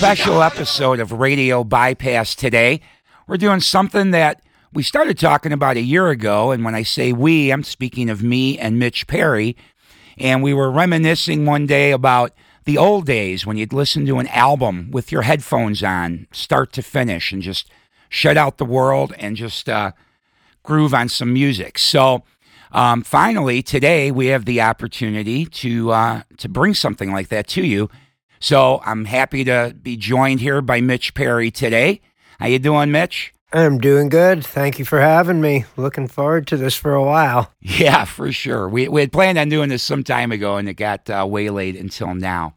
Special episode of Radio Bypass today. We're doing something that we started talking about a year ago, and when I say we, I'm speaking of me and Mitch Perry. And we were reminiscing one day about the old days when you'd listen to an album with your headphones on, start to finish, and just shut out the world and just uh, groove on some music. So, um, finally, today we have the opportunity to uh, to bring something like that to you. So I'm happy to be joined here by Mitch Perry today. How you doing, Mitch? I'm doing good. Thank you for having me. Looking forward to this for a while. Yeah, for sure. We, we had planned on doing this some time ago and it got uh, waylaid until now.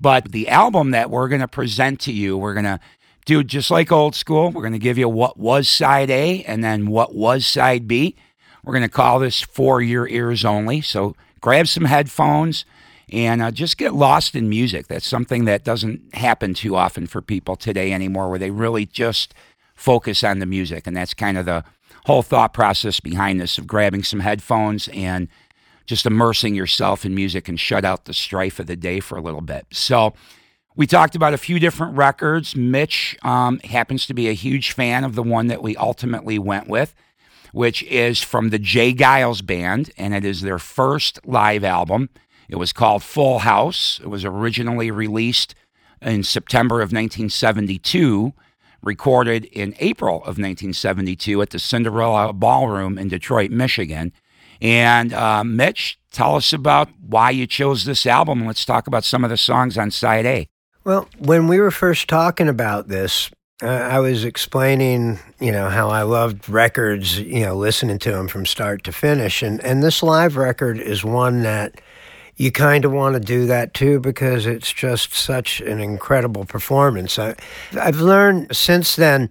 But the album that we're going to present to you, we're going to do just like old school. We're going to give you what was side A and then what was side B. We're going to call this For Your Ears Only. So grab some headphones and uh, just get lost in music. That's something that doesn't happen too often for people today anymore, where they really just focus on the music. And that's kind of the whole thought process behind this of grabbing some headphones and just immersing yourself in music and shut out the strife of the day for a little bit. So, we talked about a few different records. Mitch um, happens to be a huge fan of the one that we ultimately went with, which is from the J. Geils Band, and it is their first live album. It was called Full House. It was originally released in September of 1972, recorded in April of 1972 at the Cinderella Ballroom in Detroit, Michigan. And uh, Mitch, tell us about why you chose this album. Let's talk about some of the songs on side A. Well, when we were first talking about this, uh, I was explaining, you know, how I loved records, you know, listening to them from start to finish. And, and this live record is one that you kind of want to do that too because it's just such an incredible performance. I, I've learned since then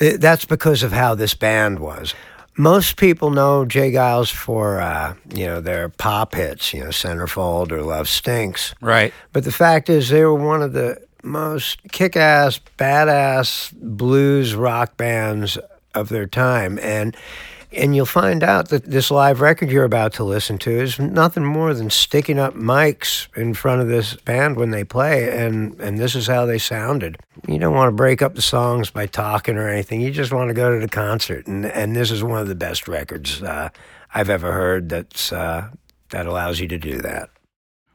uh, that's because of how this band was. Most people know J. Geils for uh, you know their pop hits, you know Centerfold or Love Stinks. Right. But the fact is, they were one of the most kick-ass, badass blues rock bands of their time, and and you'll find out that this live record you're about to listen to is nothing more than sticking up mics in front of this band when they play, and, and this is how they sounded. You don't want to break up the songs by talking or anything. You just want to go to the concert, and, and this is one of the best records uh, I've ever heard that's, uh, that allows you to do that.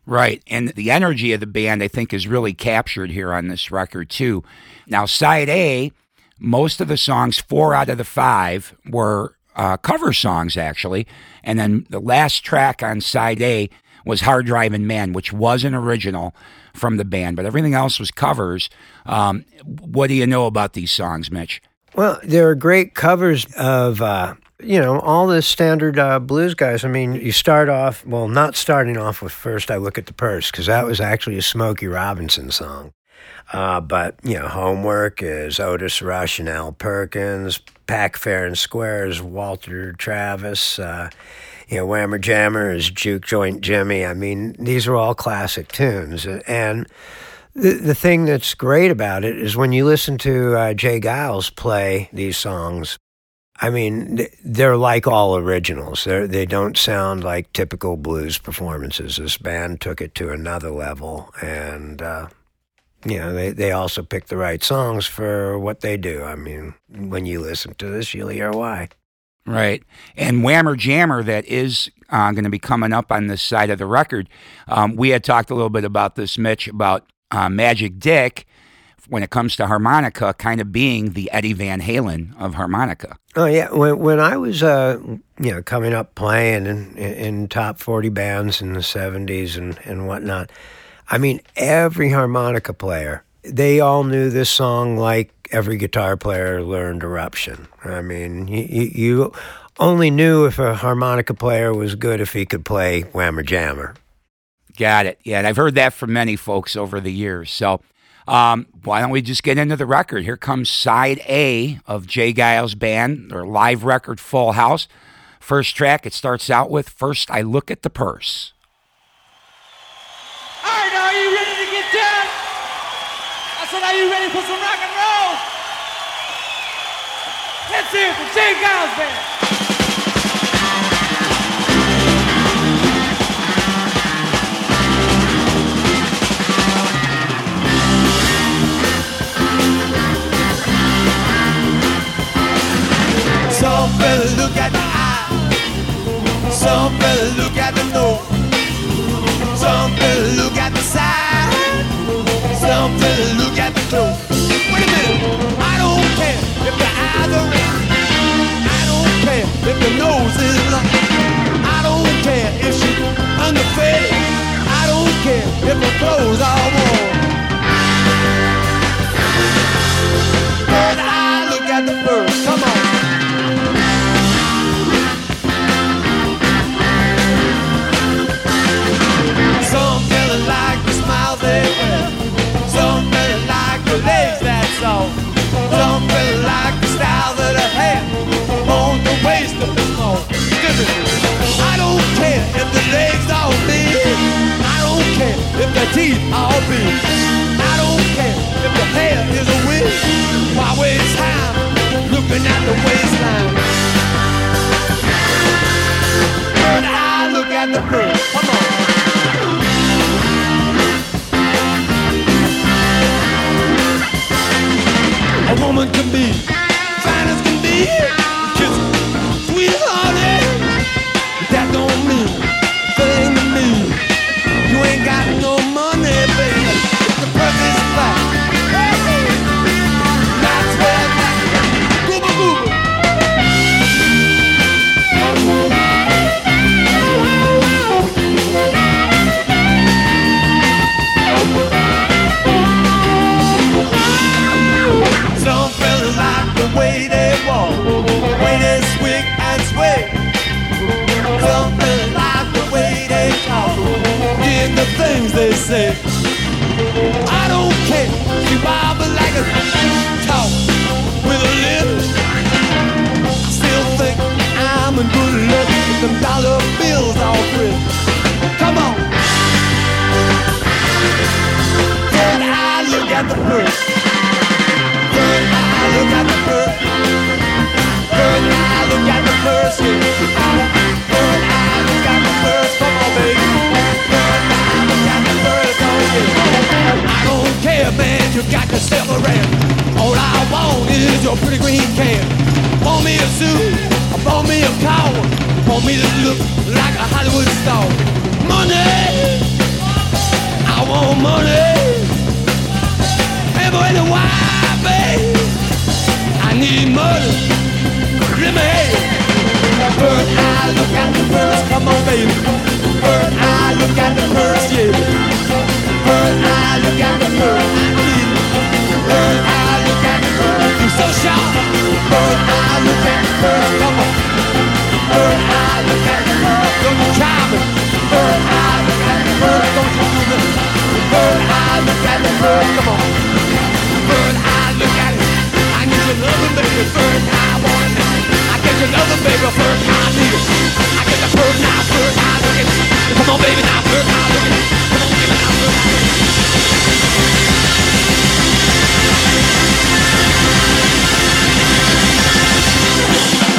Right. And the energy of the band, I think, is really captured here on this record, too. Now, side A, most of the songs, four out of the five, were uh, cover songs, actually. And then the last track on side A was Hard Driving Man, which was an original from the band, but everything else was covers. Um, what do you know about these songs, Mitch? Well, there are great covers of, uh, you know, all the standard uh, blues guys. I mean, you start off, well, not starting off with First I Look at the Purse, because that was actually a Smokey Robinson song. Uh, but, you know, Homework is Otis Rush and Al Perkins. Pack Fair and Square is Walter Travis. Uh, you know, Whammer Jammer is Juke Joint Jimmy. I mean, these are all classic tunes. And the, the thing that's great about it is when you listen to uh, J. Geils play these songs, I mean, they're like all originals. They're, they don't sound like typical blues performances. This band took it to another level. And, uh, you know, they, they also pick the right songs for what they do. I mean, when you listen to this, you'll hear why. Right. And Whammer Jammer, that is uh, going to be coming up on this side of the record. Um, we had talked a little bit about this, Mitch, about uh, Magic Dick when it comes to harmonica kind of being the Eddie Van Halen of harmonica. Oh yeah, when when I was uh, you know coming up playing in, in top forty bands in the seventies and and whatnot, I mean, every harmonica player, they all knew this song like every guitar player learned Eruption. I mean, you, you only knew if a harmonica player was good if he could play Whammer Jammer. Got it. Yeah, and I've heard that from many folks over the years. So, um, why don't we just get into the record? Here comes side A of J. Geils' band, their live record, Full House. First track, it starts out with First I Look at the Purse said, Are you ready to get down? I said, Are you ready for some rock and roll? Let's hear it for J. Geils Band. Some better look at the eye. Some better look at the nose. rises. I don't care if she's underfed. I don't care if her clothes are worn. Teeth are. I don't care if the hair is a wig. Why waste time looking at the waistline? Bird eye, look at the bird. Come on. A woman can be fine as can be, Some fellas like the way they talk, dig the things they say. I don't care, she wobble like a talk with a lip. I still think I'm in good luck with them dollar bills all crisp. Come on. Then I look at the purse. Bird eye, look at the purse. Bird eye, look at the purse. Is your pretty green can. Want me a suit? Want me a car? Want me to look like a Hollywood star? Money. I want money. Hey, boy, the why, babe? I need money. It. Bird eye, look at the purse. Come on, baby. Bird eye, look at the purse, yeah. Bird eye, look at the purse. I need. Bird eye, So sharp. Bird eye, look at the purse. Come on. Bird eye, look at the purse. Don't you try me. Bird eye, look at the purse. Don't you do me. Bird eye, look at the purse. Come on. Bird eye, look at it. I need your loving, baby. Bird eye, want it. I get your loving, baby. Bird eye, need it. I get the bird now, bird eye, look at it. Come on, baby, now, bird eye, look at it. Come on, baby, now, bird eye. Yeah! Yeah.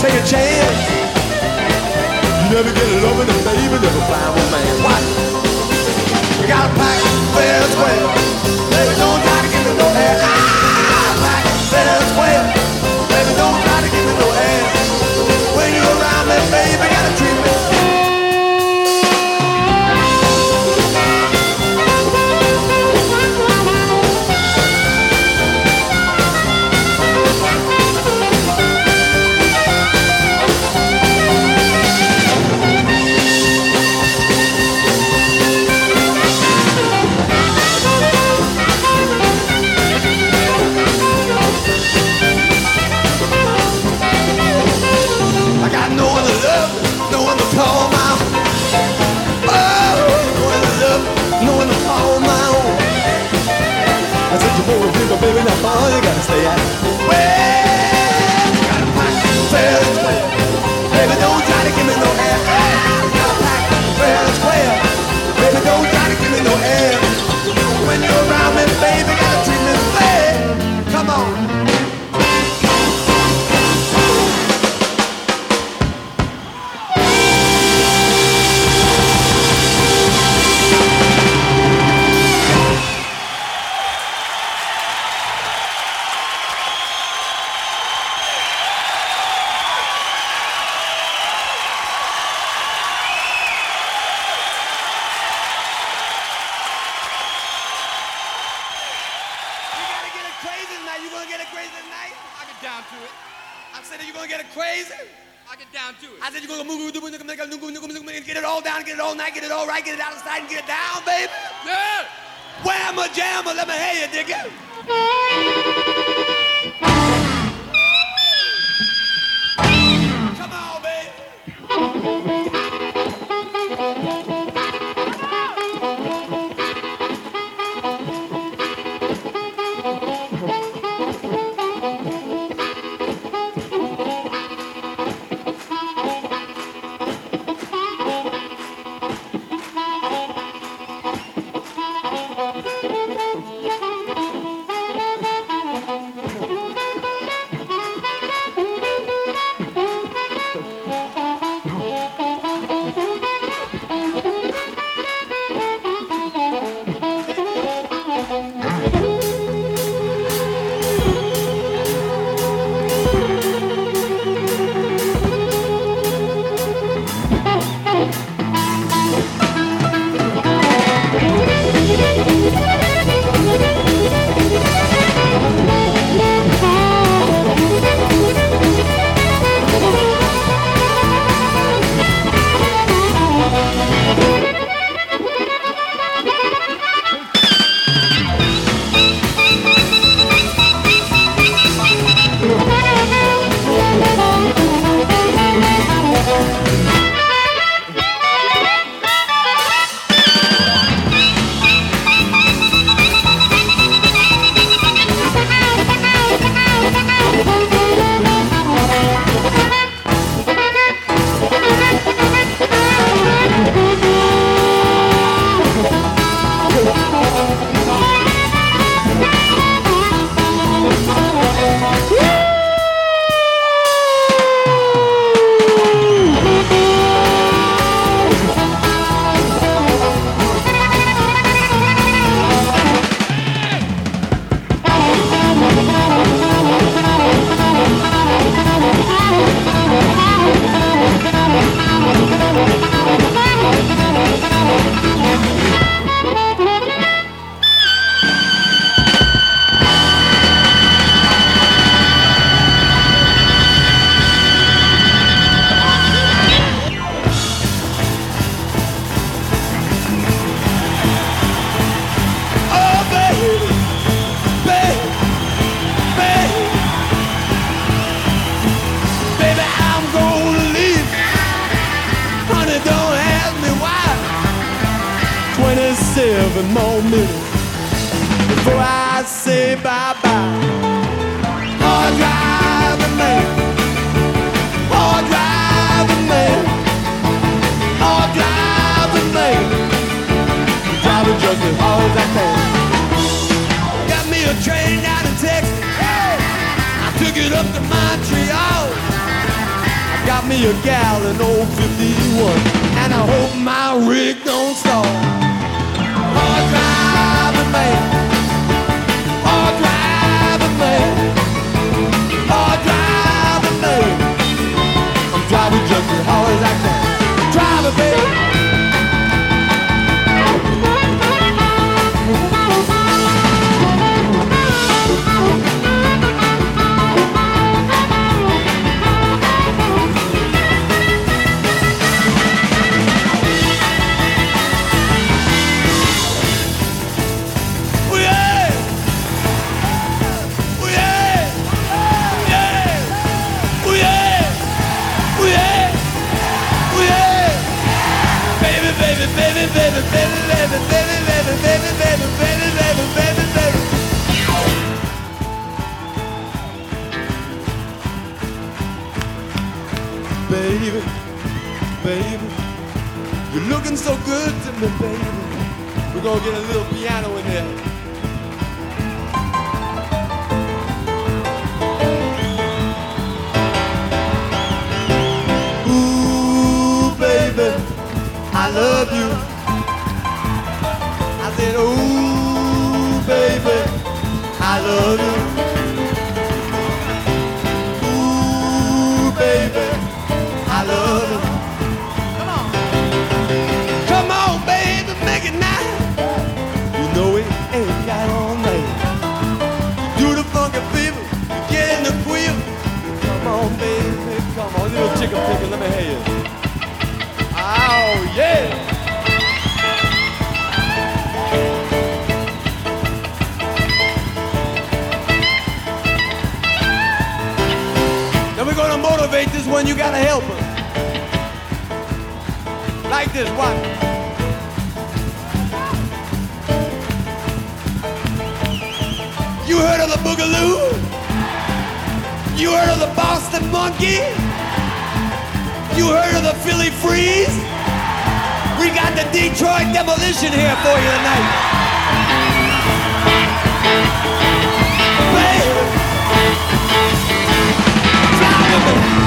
take a chance. You never get a loving, baby, never find one. yeah. gonna get it crazy. I get down to it. I said you're gonna move, move, move, move, move, move, move, get it all down, get it all night, get it all right, get it out of sight, and get it down, baby. Yeah. Whamma jamma, let me hear you, digger. Come on, baby. Hard as I. Got me a train down in Texas. I took it up to Montreal. I got me a gal in old 51, and I hope my rig don't stall. Hard driving man, Baby, baby, you're looking so good to me, baby. We're gonna get a little piano in there. I love you. You. Ooh, baby, I love you. Come on. Come on, baby, make it. You know it ain't got all night. Do the funky fever, get in the. Come on, baby, come on, little chicken picker, let me hear you. Oh, yeah. Gotta help us. Like this, watch. You heard of the Boogaloo? You heard of the Boston Monkey? You heard of the Philly Freeze? We got the Detroit Demolition here for you tonight. Baby. Fly with me.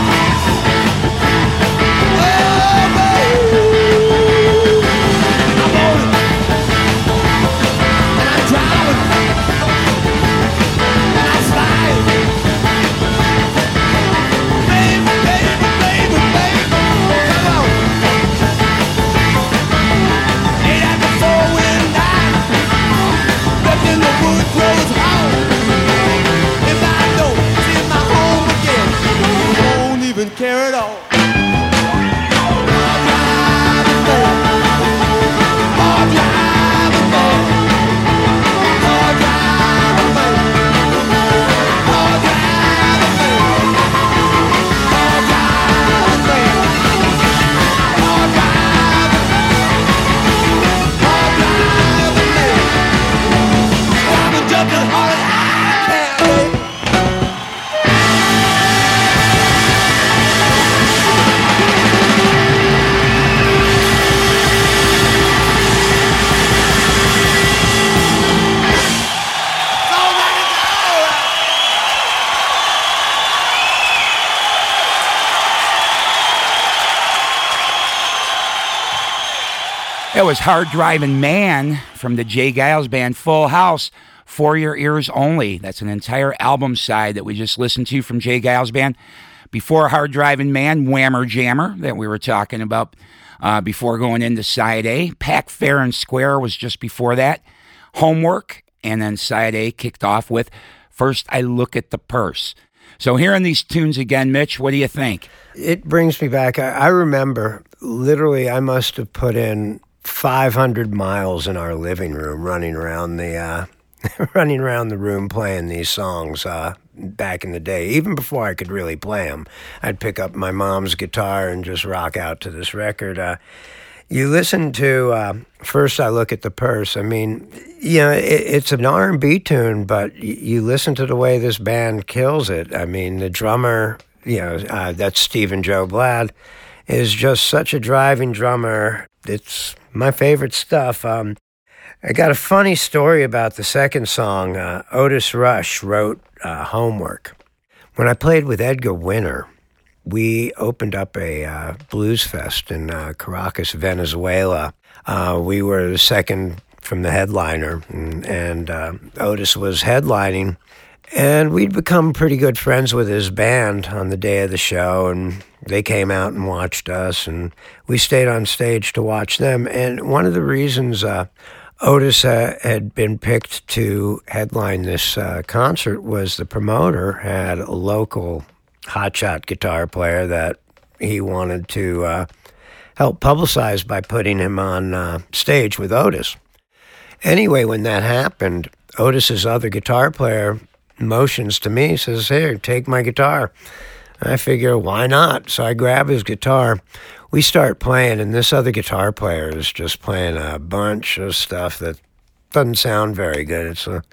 Was Hard Driving Man from the J. Geils Band Full House for your ears only. That's an entire album side that we just listened to from J. Geils Band. Before Hard Driving Man, Whammer Jammer that we were talking about uh, before going into side A. Pack Fair and Square was just before that. Homework, and then side A kicked off with First I Look at the Purse. So hearing these tunes again, Mitch, what do you think? It brings me back. I, I remember literally, I must have put in 500 miles in our living room running around the. Uh, running around the room playing these songs uh, back in the day, even before I could really play them. I'd pick up my mom's guitar and just rock out to this record. Uh, you listen to uh, first I look at the purse. I mean, you know, it, it's an R&B tune, but you listen to the way this band kills it. I mean, the drummer, you know, uh, that's Stephen Jo Bladd, is just such a driving drummer. It's my favorite stuff. Um, I got a funny story about the second song. Uh, Otis Rush wrote uh, Homework. When I played with Edgar Winter, we opened up a uh, blues fest in uh, Caracas, Venezuela. Uh, we were the second from the headliner, and, and uh, Otis was headlining. And we'd become pretty good friends with his band on the day of the show, and they came out and watched us, and we stayed on stage to watch them. And one of the reasons uh, Otis uh, had been picked to headline this uh, concert was the promoter had a local hotshot guitar player that he wanted to uh, help publicize by putting him on uh, stage with Otis. Anyway, when that happened, Otis's other guitar player motions to me, says, Here, take my guitar. I figure, why not? So I grab his guitar. We start playing, and this other guitar player is just playing a bunch of stuff that doesn't sound very good. It's a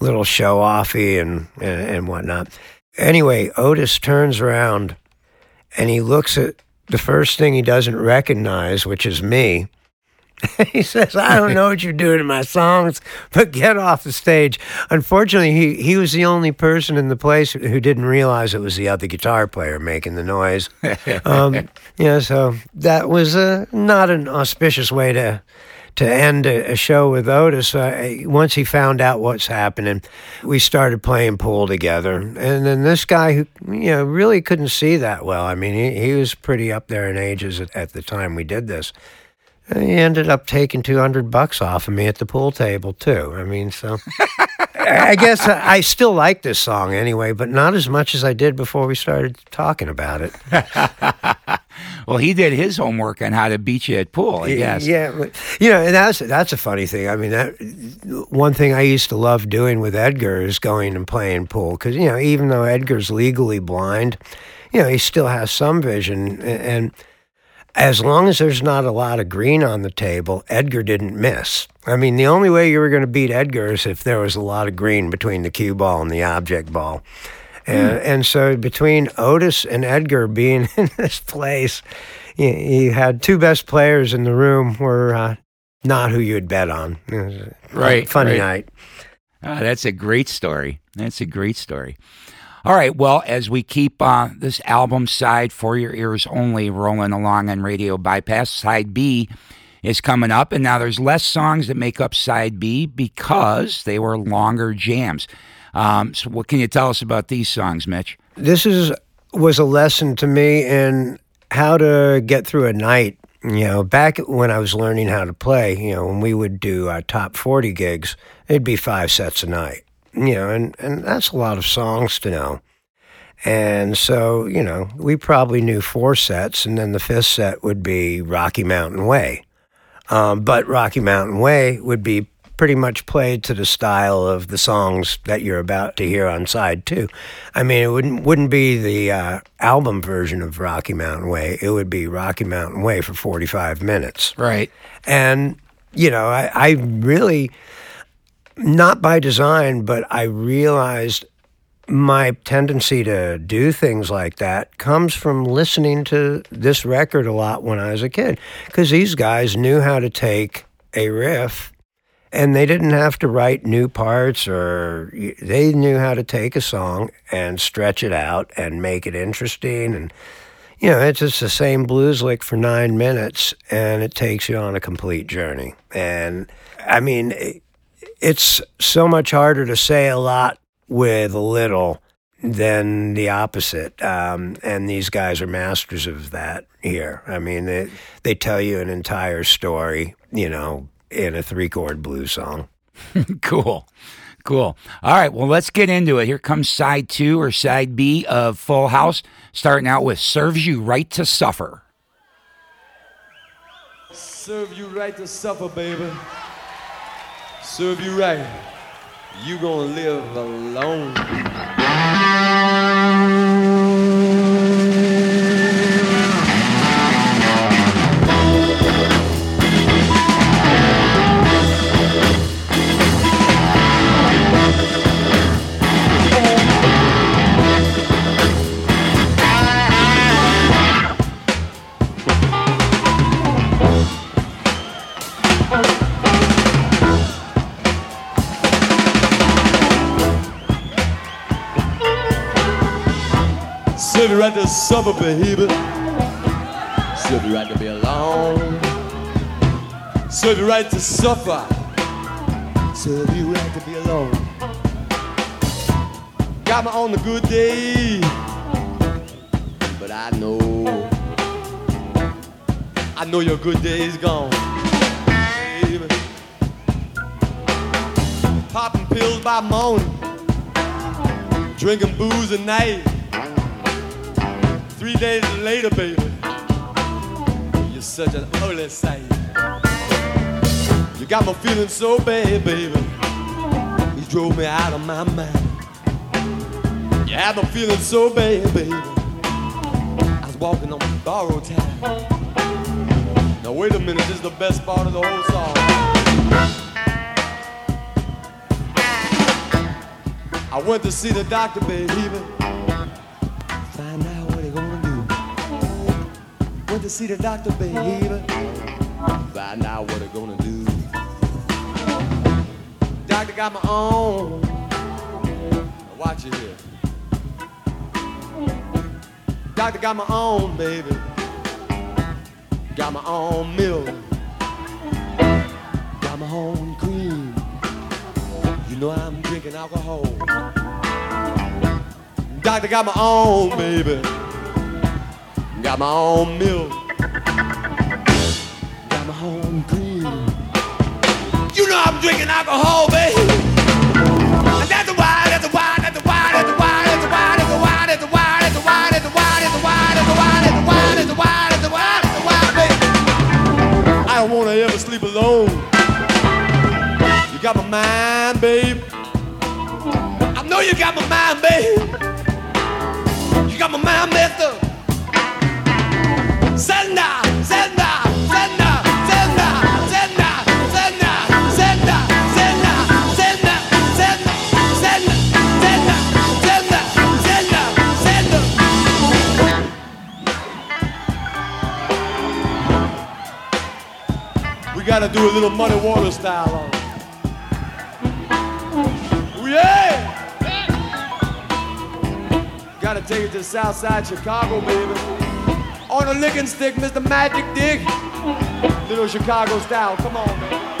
little show offy and, and, and whatnot. Anyway, Otis turns around and he looks at the first thing he doesn't recognize, which is me. he says, I don't know what you're doing in my songs, but get off the stage. Unfortunately, he, he was the only person in the place who didn't realize it was the other guitar player making the noise. um, yeah, so that was uh, not an auspicious way to to end a, a show with Otis. Uh, once he found out what's happening, we started playing pool together. And then this guy who, you know, really couldn't see that well. I mean, he, he was pretty up there in ages at, at the time we did this. He ended up taking 200 bucks off of me at the pool table, too. I mean, so. I guess I, I still like this song anyway, but not as much as I did before we started talking about it. Well, he did his homework on how to beat you at pool, I guess. Yeah, you know, and that's that's a funny thing. I mean, that one thing I used to love doing with Edgar is going and playing pool because you know, even though Edgar's legally blind, you know, he still has some vision, and, and as long as there's not a lot of green on the table, Edgar didn't miss. I mean, the only way you were going to beat Edgar is if there was a lot of green between the cue ball and the object ball. And, and so between Otis and Edgar being in this place, you, you had two best players in the room were uh, not who you'd bet on. It was a Right, funny right. night. Ah, that's a great story. That's a great story. All right. Well, as we keep uh, this album side for your ears only rolling along on Radio Bypass, side B is coming up. And now there's less songs that make up side B because they were longer jams. Um, so, what can you tell us about these songs, Mitch? This is was a lesson to me in how to get through a night. You know, back when I was learning how to play, you know, when we would do uh, top 40 gigs, it'd be five sets a night. You know, and, and that's a lot of songs to know. And so, you know, we probably knew four sets, and then the fifth set would be Rocky Mountain Way. Um, but Rocky Mountain Way would be pretty much played to the style of the songs that you're about to hear on side two. I mean, it wouldn't wouldn't be the uh, album version of Rocky Mountain Way. It would be Rocky Mountain Way for 45 minutes. Right. And, you know, I, I really, not by design, but I realized my tendency to do things like that comes from listening to this record a lot when I was a kid. Because these guys knew how to take a riff and they didn't have to write new parts or they knew how to take a song and stretch it out and make it interesting and you know, it's just the same blues lick for nine minutes, and it takes you on a complete journey. And I mean, it's so much harder to say a lot with little than the opposite. Um, and these guys are masters of that here. I mean, they, they tell you an entire story, you know, in a three chord blues song. Cool. Cool. All right. Well, let's get into it. Here comes side two or side B of Full House, starting out with Serves You Right to Suffer. Serve you right to suffer, baby. Serve you right. you're gonna live alone. Right to suffer, baby. Serve you right to be alone. Serve you right to suffer. Serve you right to be alone. Got me on the good day. But I know. I know your good day is gone. Baby. Popping pills by morning. Drinking booze at night. Three days later, baby. You're such an ugly sight. You got me feeling so bad, baby. You drove me out of my mind. You had me feeling so bad, baby. I was walking on borrowed time. Now wait a minute, this is the best part of the whole song. I went to see the doctor, baby. To see the doctor, baby. Find out what they gonna do. Doctor got my own. Now watch it here. Doctor got my own, baby. Got my own milk. Got my own cream. You know I'm drinking alcohol. Doctor got my own, baby. Got my own milk. Got my own cream. You know I'm drinking alcohol, baby. And that's that's that's that's that's that's that's that's that's that's that's that's baby. I don't wanna ever sleep alone. You got my mind, babe. I know you got my mind, babe. You got my mind messed up. Gotta do a little muddy water style on it. Ooh, yeah! Gotta take it to the Southside Chicago, baby. On a licking stick, Mr. Magic Dick. Little Chicago style, come on, man.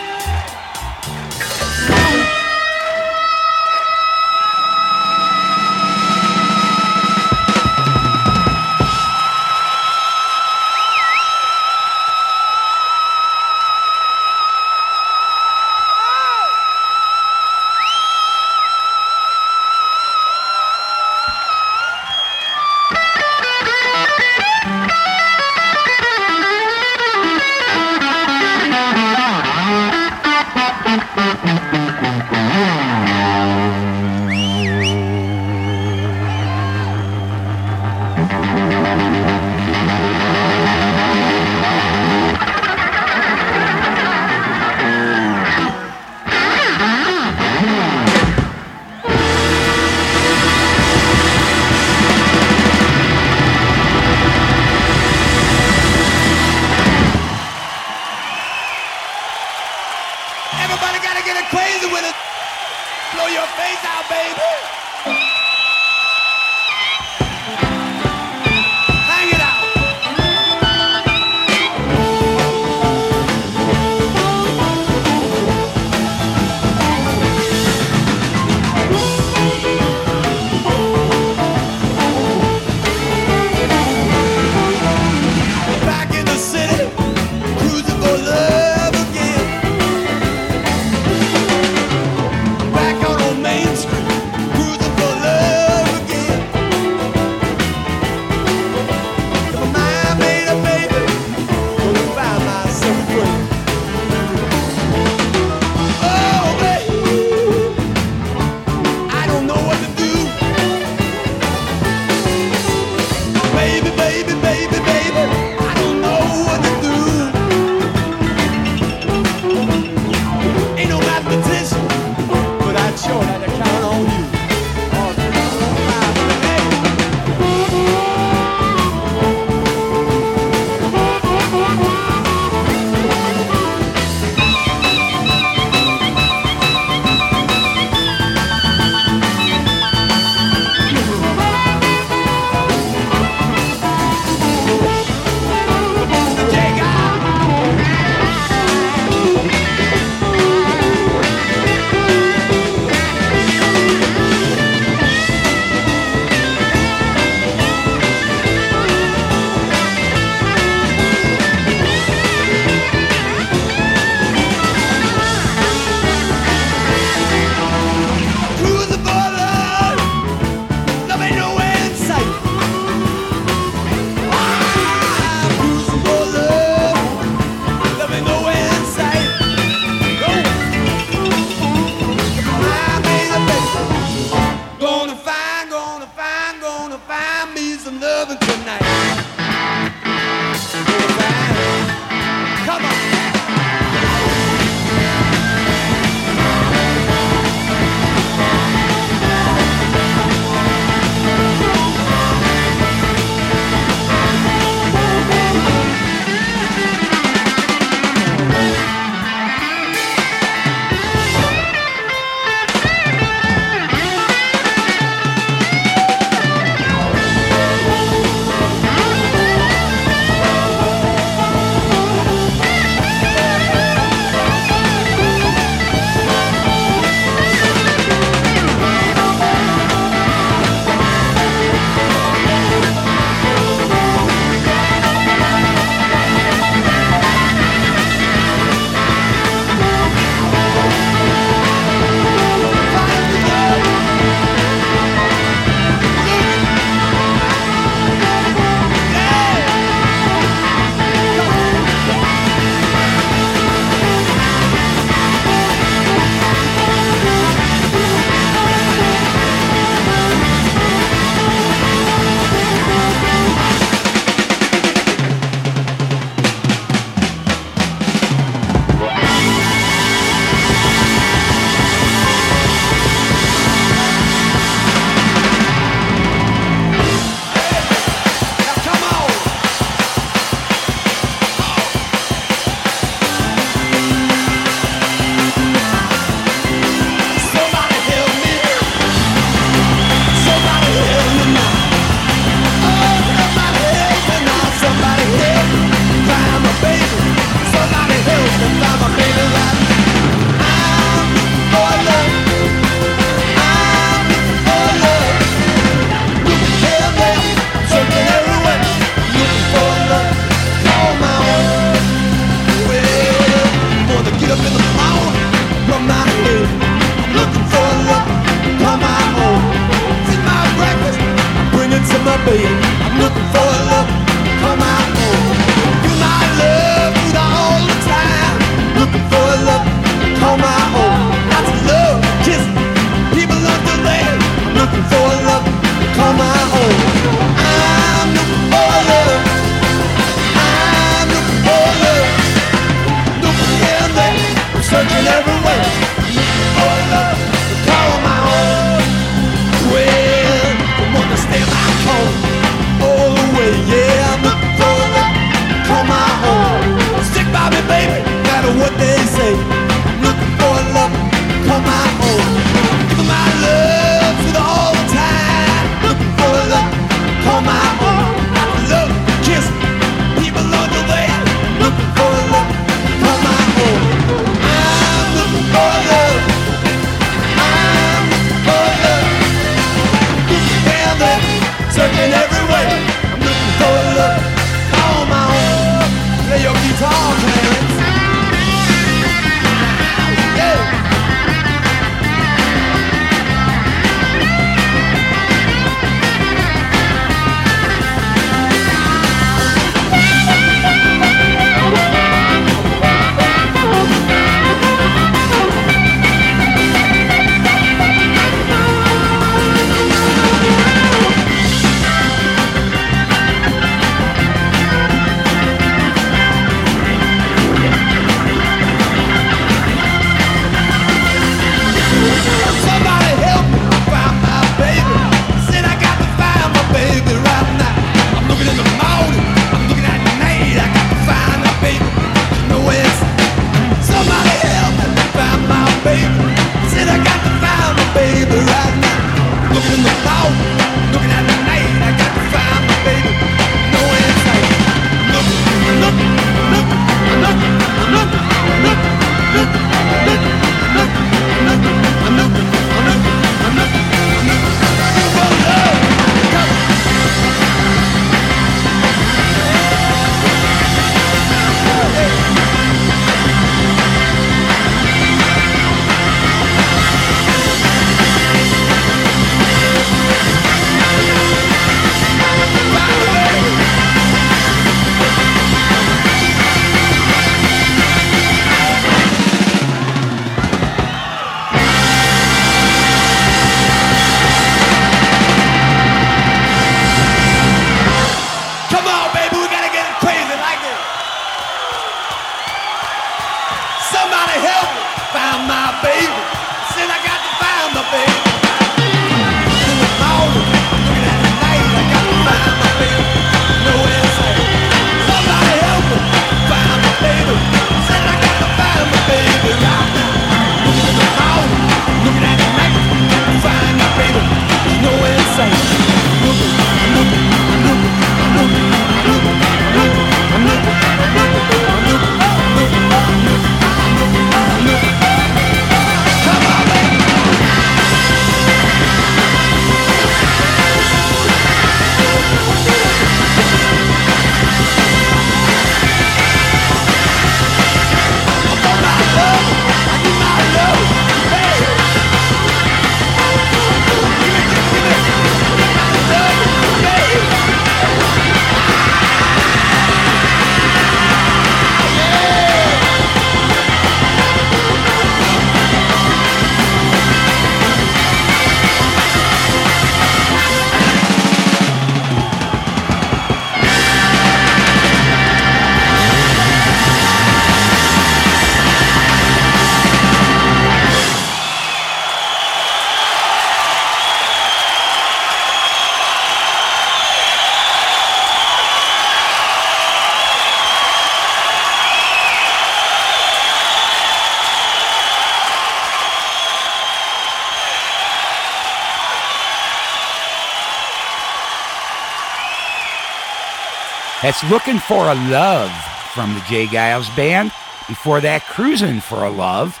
That's Looking for a Love from the J. Geils Band. Before that, Cruising for a Love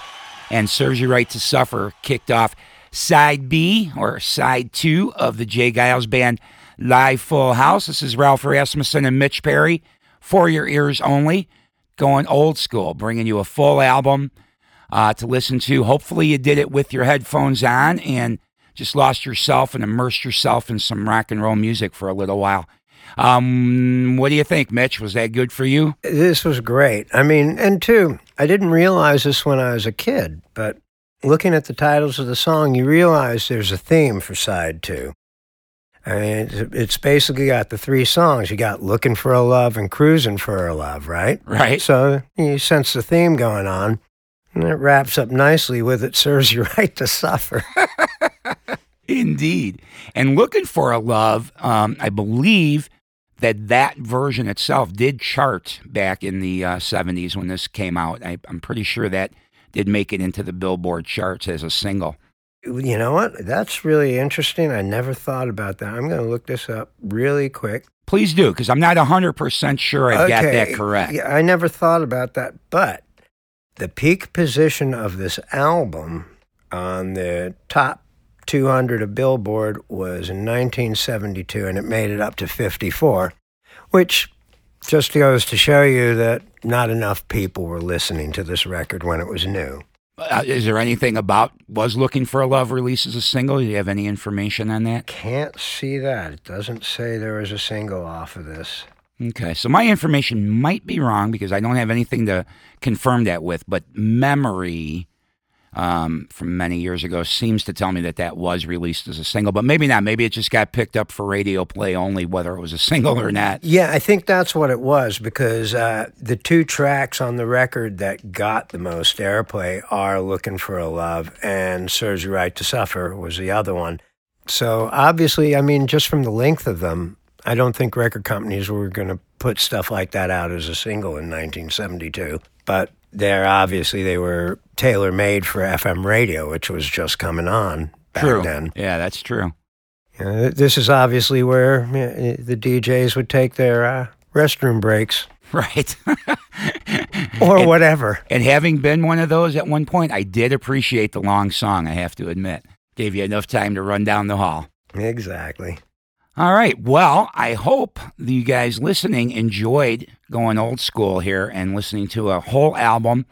and Serves You Right to Suffer kicked off side B or side two of the J. Geils Band live full house. This is Ralph Rasmussen and Mitch Perry for your ears only, going old school, bringing you a full album uh, to listen to. Hopefully, you did it with your headphones on and just lost yourself and immersed yourself in some rock and roll music for a little while. Um, what do you think, Mitch? Was that good for you? This was great. I mean, and two, I didn't realize this when I was a kid, but looking at the titles of the song, you realize there's a theme for side two. I mean, it's, basically got the three songs. You got Looking for a Love and Cruising for a Love, right? Right. So you sense the theme going on. And it wraps up nicely with It Serves You Right to Suffer. Indeed. And looking for a love, um, I believe that that version itself did chart back in the uh, 70s when this came out. I, I'm pretty sure that did make it into the Billboard charts as a single. You know what? That's really interesting. I never thought about that. I'm going to look this up really quick. Please do, because I'm not 100% sure I got that correct. Yeah, I never thought about that. But the peak position of this album on the top 200 of Billboard was in 1972, and it made it up to 54, which just goes to show you that not enough people were listening to this record when it was new. Uh, is there anything about Was Looking for a Love released as a single? Do you have any information on that? Can't see that. It doesn't say there was a single off of this. Okay, so my information might be wrong because I don't have anything to confirm that with, but memory um, from many years ago seems to tell me that that was released as a single, but maybe not. Maybe it just got picked up for radio play only, whether it was a single or not. Yeah, I think that's what it was because uh, the two tracks on the record that got the most airplay are Looking for a Love and Serves You Right to Suffer was the other one. So obviously, I mean, just from the length of them, I don't think record companies were going to put stuff like that out as a single in 1972. But they're obviously they were tailor made for FM radio, which was just coming on back true. then. Yeah, that's true. This is obviously where uh, the DJs would take their uh, restroom breaks Right. or whatever. and having been one of those at one point, I did appreciate the long song, I have to admit. Gave you enough time to run down the hall. Exactly. All right. Well, I hope you guys listening enjoyed going old school here and listening to a whole album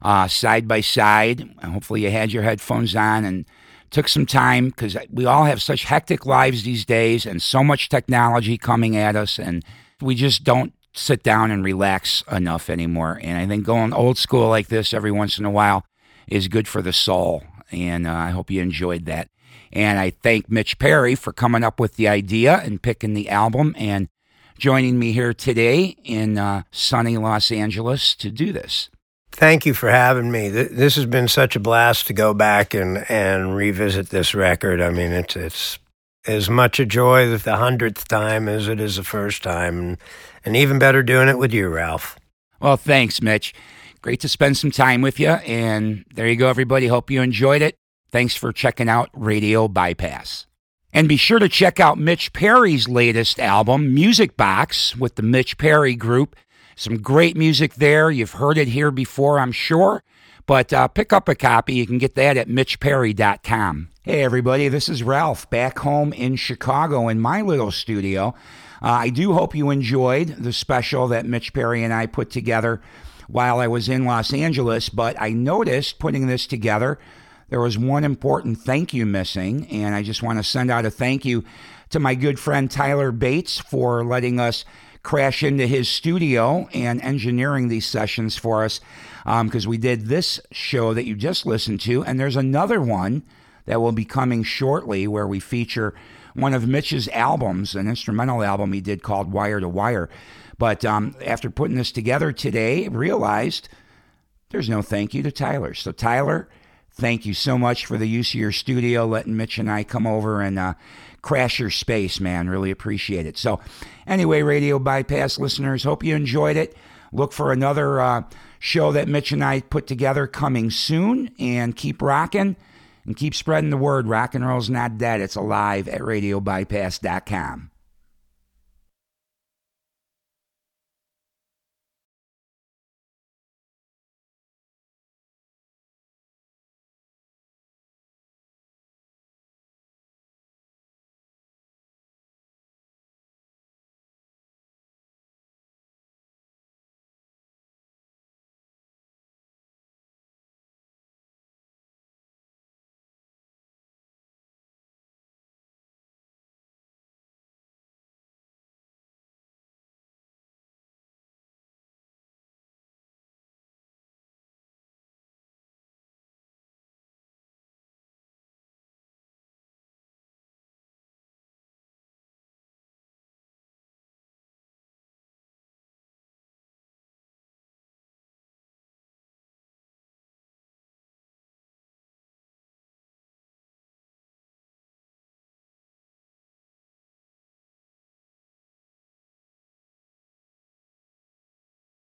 uh, side by side. Hopefully, you had your headphones on and took some time because we all have such hectic lives these days and so much technology coming at us, and we just don't sit down and relax enough anymore. And I think going old school like this every once in a while is good for the soul. And uh, I hope you enjoyed that. And I thank Mitch Perry for coming up with the idea and picking the album and joining me here today in uh, sunny Los Angeles to do this. Thank you for having me. This has been such a blast to go back and, and revisit this record. I mean, it's it's as much a joy the hundredth time as it is the first time, and, and even better doing it with you, Ralph. Well, thanks, Mitch. Great to spend some time with you. And there you go, everybody. Hope you enjoyed it. Thanks for checking out Radio Bypass. And be sure to check out Mitch Perry's latest album, Music Box, with the Mitch Perry Group. Some great music there. You've heard it here before, I'm sure. But uh, pick up a copy. You can get that at mitchperry.com. Hey, everybody, this is Ralph back home in Chicago in my little studio. Uh, I do hope you enjoyed the special that Mitch Perry and I put together while I was in Los Angeles. But I noticed putting this together, there was one important thank you missing. And I just want to send out a thank you to my good friend Tyler Bates for letting us crash into his studio and engineering these sessions for us because we did this show that you just listened to, and there's another one that will be coming shortly where we feature one of Mitch's albums, an instrumental album he did called Wire to Wire. But um, after putting this together today, realized there's no thank you to Tyler. So, Tyler, thank you so much for the use of your studio, letting Mitch and I come over and uh, crash your space, man. Really appreciate it. So, anyway, Radio Bypass listeners, hope you enjoyed it. Look for another uh, show that Mitch and I put together coming soon and keep rocking and keep spreading the word. Rock and roll's not dead, it's alive at radiobypass.com.